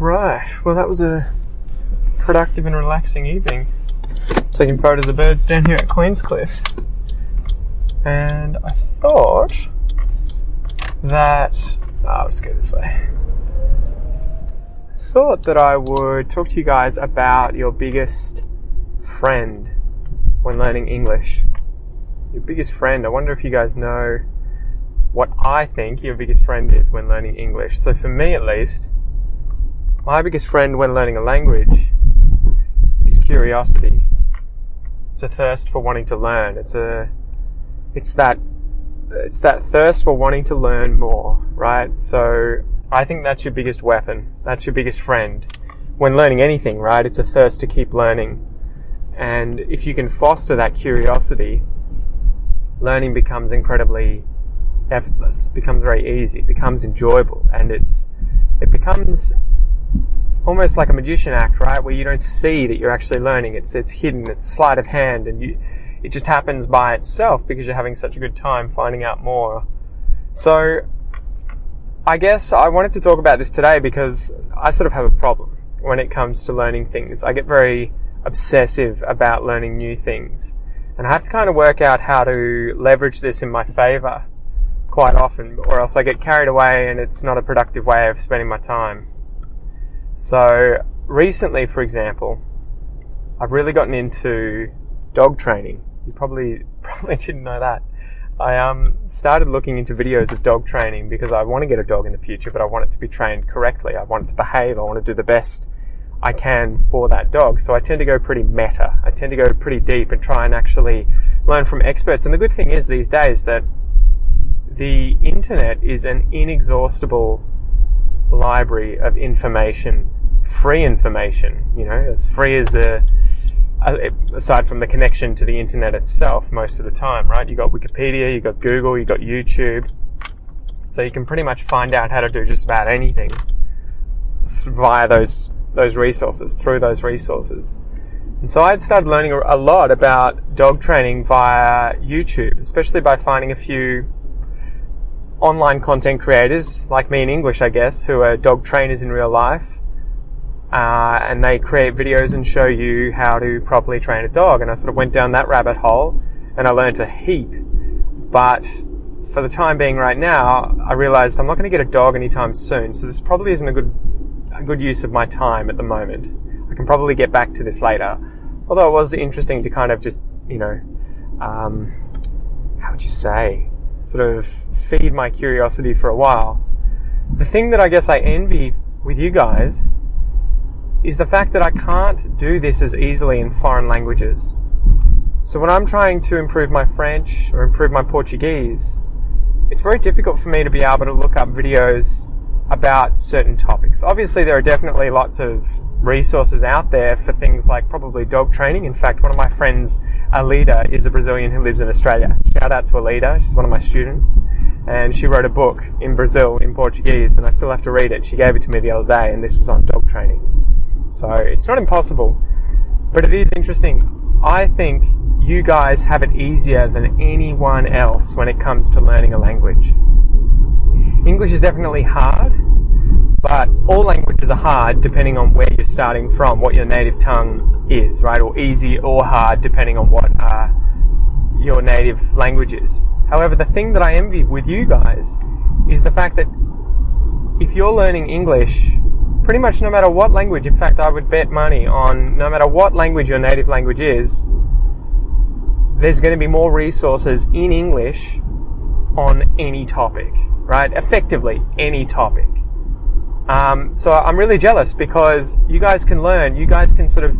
Right. Well, that was a productive and relaxing evening. Taking photos of birds down here at Queenscliff. And I thought that. Oh, let's go this way. Thought that I would talk to you guys about your biggest friend when learning English. Your biggest friend. I wonder if you guys know what I think your biggest friend is when learning English. So, for me at least, my biggest friend when learning a language is curiosity. It's a thirst for wanting to learn. It's a, it's that, it's that thirst for wanting to learn more, right? So I think that's your biggest weapon. That's your biggest friend when learning anything, right? It's a thirst to keep learning. And if you can foster that curiosity, learning becomes incredibly effortless, becomes very easy, becomes enjoyable, and it's, it becomes almost like a magician act, right? Where you don't see that you're actually learning. It's it's hidden. It's sleight of hand, and you it just happens by itself because you're having such a good time finding out more. So, I guess I wanted to talk about this today because I sort of have a problem when it comes to learning things. I get very obsessive about learning new things, and I have to kind of work out how to leverage this in my favor quite often, or else I get carried away and it's not a productive way of spending my time. So recently, for example, I've really gotten into dog training. You probably probably didn't know that. I um, started looking into videos of dog training because I want to get a dog in the future, but I want it to be trained correctly. I want it to behave. I want to do the best I can for that dog. So I tend to go pretty meta. I tend to go pretty deep and try and actually learn from experts. And the good thing is these days that the internet is an inexhaustible library of information, free information, you know, as free as a, uh, aside from the connection to the internet itself most of the time, right? You got Wikipedia, you got Google, you got YouTube. So you can pretty much find out how to do just about anything via those those resources, through those resources. And so I had started learning a lot about dog training via YouTube, especially by finding a few online content creators, like me in English, I guess, who are dog trainers in real life. Uh, and they create videos and show you how to properly train a dog. And I sort of went down that rabbit hole and I learned a heap. But for the time being right now, I realized I'm not going to get a dog anytime soon. So this probably isn't a good, a good use of my time at the moment. I can probably get back to this later. Although it was interesting to kind of just, you know, um, how would you say? Sort of feed my curiosity for a while. The thing that I guess I envy with you guys is the fact that I can't do this as easily in foreign languages. So when I'm trying to improve my French or improve my Portuguese, it's very difficult for me to be able to look up videos about certain topics. Obviously, there are definitely lots of resources out there for things like probably dog training. In fact, one of my friends, Alida, is a Brazilian who lives in Australia. Shout out to Alida, she's one of my students. And she wrote a book in Brazil in Portuguese, and I still have to read it. She gave it to me the other day, and this was on dog training. So it's not impossible, but it is interesting. I think you guys have it easier than anyone else when it comes to learning a language. English is definitely hard, but all languages are hard depending on where you're starting from, what your native tongue is, right? Or easy or hard depending on what uh, your native language is. However, the thing that I envy with you guys is the fact that if you're learning English, pretty much no matter what language, in fact, I would bet money on no matter what language your native language is, there's going to be more resources in English on any topic, right? Effectively, any topic. Um, so I'm really jealous because you guys can learn, you guys can sort of,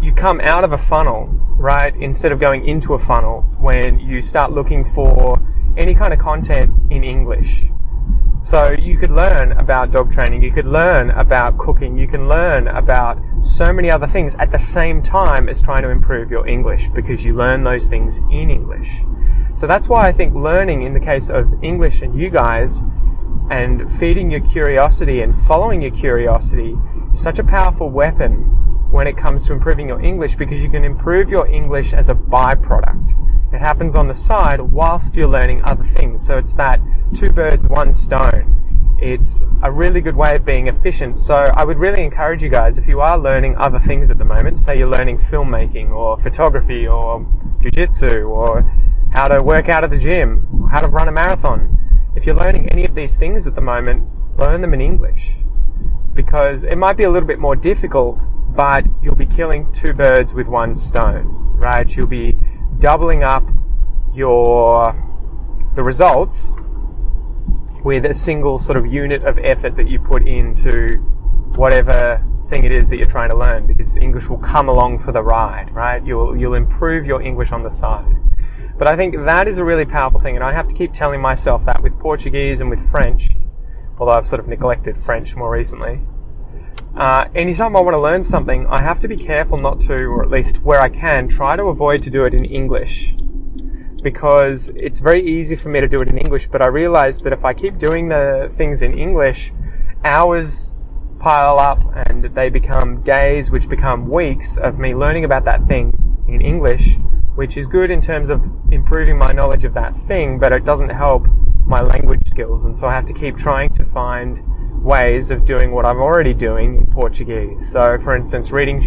you come out of a funnel, right? Instead of going into a funnel when you start looking for any kind of content in English. So you could learn about dog training, you could learn about cooking, you can learn about so many other things at the same time as trying to improve your English because you learn those things in English. So that's why I think learning in the case of English and you guys and feeding your curiosity and following your curiosity is such a powerful weapon when it comes to improving your English because you can improve your English as a byproduct. It happens on the side whilst you're learning other things. So it's that two birds, one stone. it's a really good way of being efficient. So I would really encourage you guys, if you are learning other things at the moment, say you're learning filmmaking or photography or jujitsu or how to work out at the gym, how to run a marathon. If you're learning any of these things at the moment, learn them in English. Because it might be a little bit more difficult, but you'll be killing two birds with one stone, right? You'll be doubling up your, the results with a single sort of unit of effort that you put into whatever thing it is that you're trying to learn because English will come along for the ride, right? You'll, you'll improve your English on the side. But I think that is a really powerful thing and I have to keep telling myself that Portuguese and with French, although I've sort of neglected French more recently. Uh, anytime I want to learn something, I have to be careful not to, or at least where I can, try to avoid to do it in English because it's very easy for me to do it in English, but I realize that if I keep doing the things in English, hours pile up and they become days, which become weeks of me learning about that thing in English, which is good in terms of improving my knowledge of that thing, but it doesn't help my language skills. And so I have to keep trying to find ways of doing what I'm already doing in Portuguese. So, for instance, reading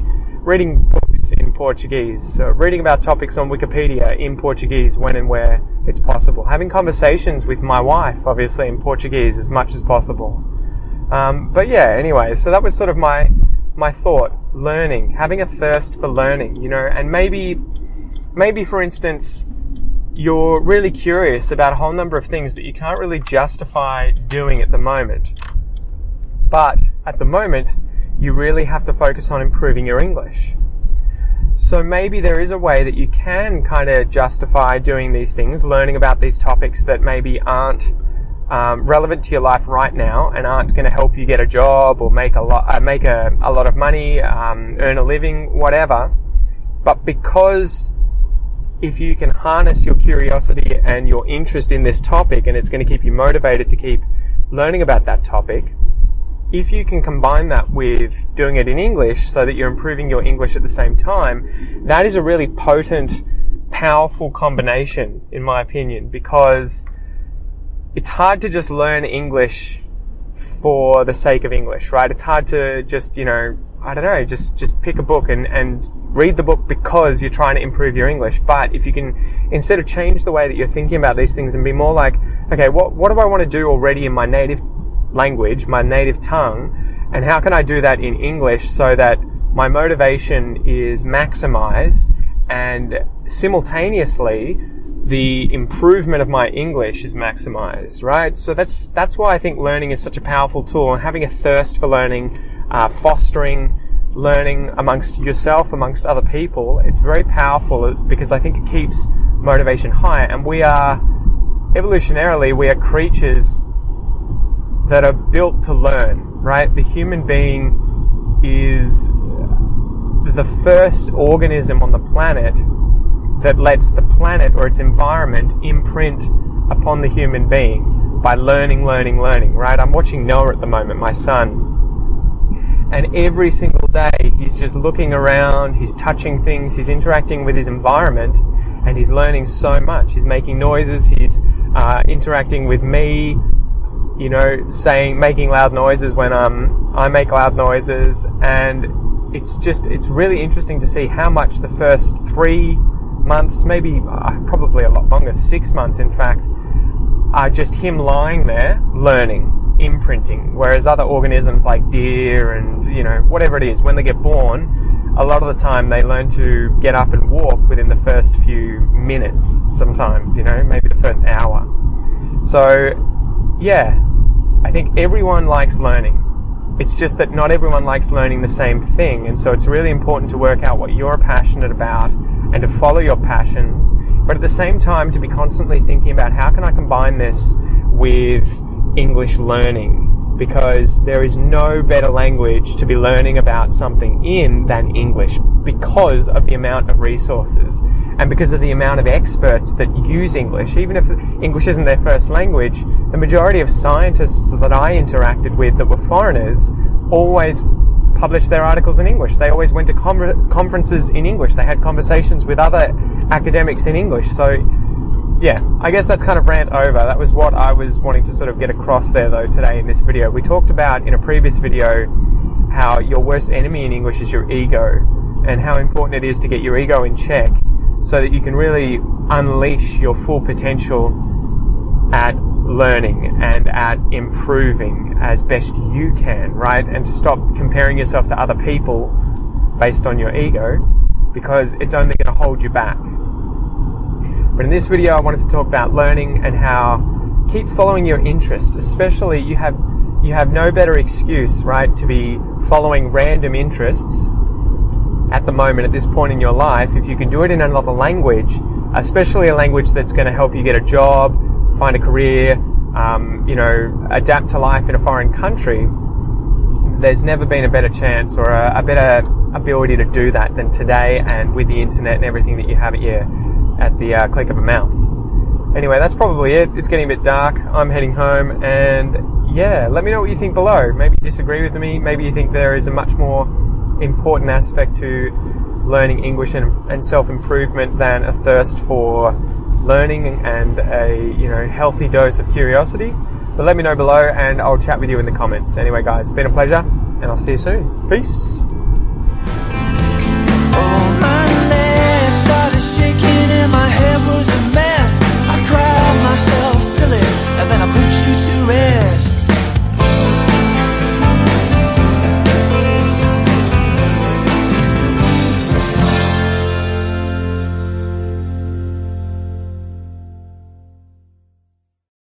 reading books in Portuguese, so reading about topics on Wikipedia in Portuguese when and where it's possible, having conversations with my wife, obviously in Portuguese as much as possible. Um, but yeah, anyway, so that was sort of my my thought: learning, having a thirst for learning, you know, and maybe maybe for instance you're really curious about a whole number of things that you can't really justify doing at the moment. But at the moment, you really have to focus on improving your English. So maybe there is a way that you can kind of justify doing these things, learning about these topics that maybe aren't um, relevant to your life right now and aren't going to help you get a job or make a lot, uh, make a, a lot of money, um, earn a living, whatever. But because if you can harness your curiosity and your interest in this topic and it's going to keep you motivated to keep learning about that topic, if you can combine that with doing it in English so that you're improving your English at the same time, that is a really potent, powerful combination, in my opinion, because it's hard to just learn English for the sake of English, right? It's hard to just, you know, I don't know, just, just pick a book and, and read the book because you're trying to improve your English. But if you can, instead of change the way that you're thinking about these things and be more like, okay, what, what do I want to do already in my native language, my native tongue, and how can I do that in English so that my motivation is maximized and simultaneously the improvement of my English is maximized, right? So that's that's why I think learning is such a powerful tool and having a thirst for learning, uh, fostering learning amongst yourself, amongst other people. It's very powerful because I think it keeps motivation high, and we are evolutionarily we are creatures that are built to learn, right? The human being is the first organism on the planet that lets the planet or its environment imprint upon the human being by learning, learning, learning, right? I'm watching Noah at the moment, my son. And every single day, he's just looking around, he's touching things, he's interacting with his environment, and he's learning so much. He's making noises, he's uh, interacting with me, you know, saying, making loud noises when um, I make loud noises. And it's just, it's really interesting to see how much the first three months, maybe uh, probably a lot longer, six months in fact, are just him lying there learning, imprinting. Whereas other organisms like deer and, you know, whatever it is, when they get born, a lot of the time they learn to get up and walk within the first few minutes, sometimes, you know, maybe the first hour. So, yeah, I think everyone likes learning. It's just that not everyone likes learning the same thing. And so it's really important to work out what you're passionate about and to follow your passions. But at the same time, to be constantly thinking about how can I combine this with English learning? because there is no better language to be learning about something in than English because of the amount of resources and because of the amount of experts that use English. Even if English isn't their first language, the majority of scientists that I interacted with that were foreigners always published their articles in English. They always went to conferences in English. They had conversations with other academics in English. So yeah, I guess that's kind of rant over. That was what I was wanting to sort of get across there though today in this video. We talked about in a previous video how your worst enemy in English is your ego and how important it is to get your ego in check so that you can really unleash your full potential at learning and at improving as best you can, right? And to stop comparing yourself to other people based on your ego because it's only going to hold you back. But in this video, I wanted to talk about learning and how keep following your interest, especially you have you have no better excuse, right, to be following random interests at the moment at this point in your life if you can do it in another language, especially a language that's going to help you get a job, find a career, um, you know, adapt to life in a foreign country. There's never been a better chance or a, a better ability to do that than today and with the internet and everything that you have at your at the uh, click of a mouse. Anyway, that's probably it. It's getting a bit dark. I'm heading home, and yeah, let me know what you think below. Maybe you disagree with me. Maybe you think there is a much more important aspect to learning English and, and self improvement than a thirst for learning and a you know healthy dose of curiosity. But let me know below, and I'll chat with you in the comments. Anyway, guys, it's been a pleasure, and I'll see you soon. Peace.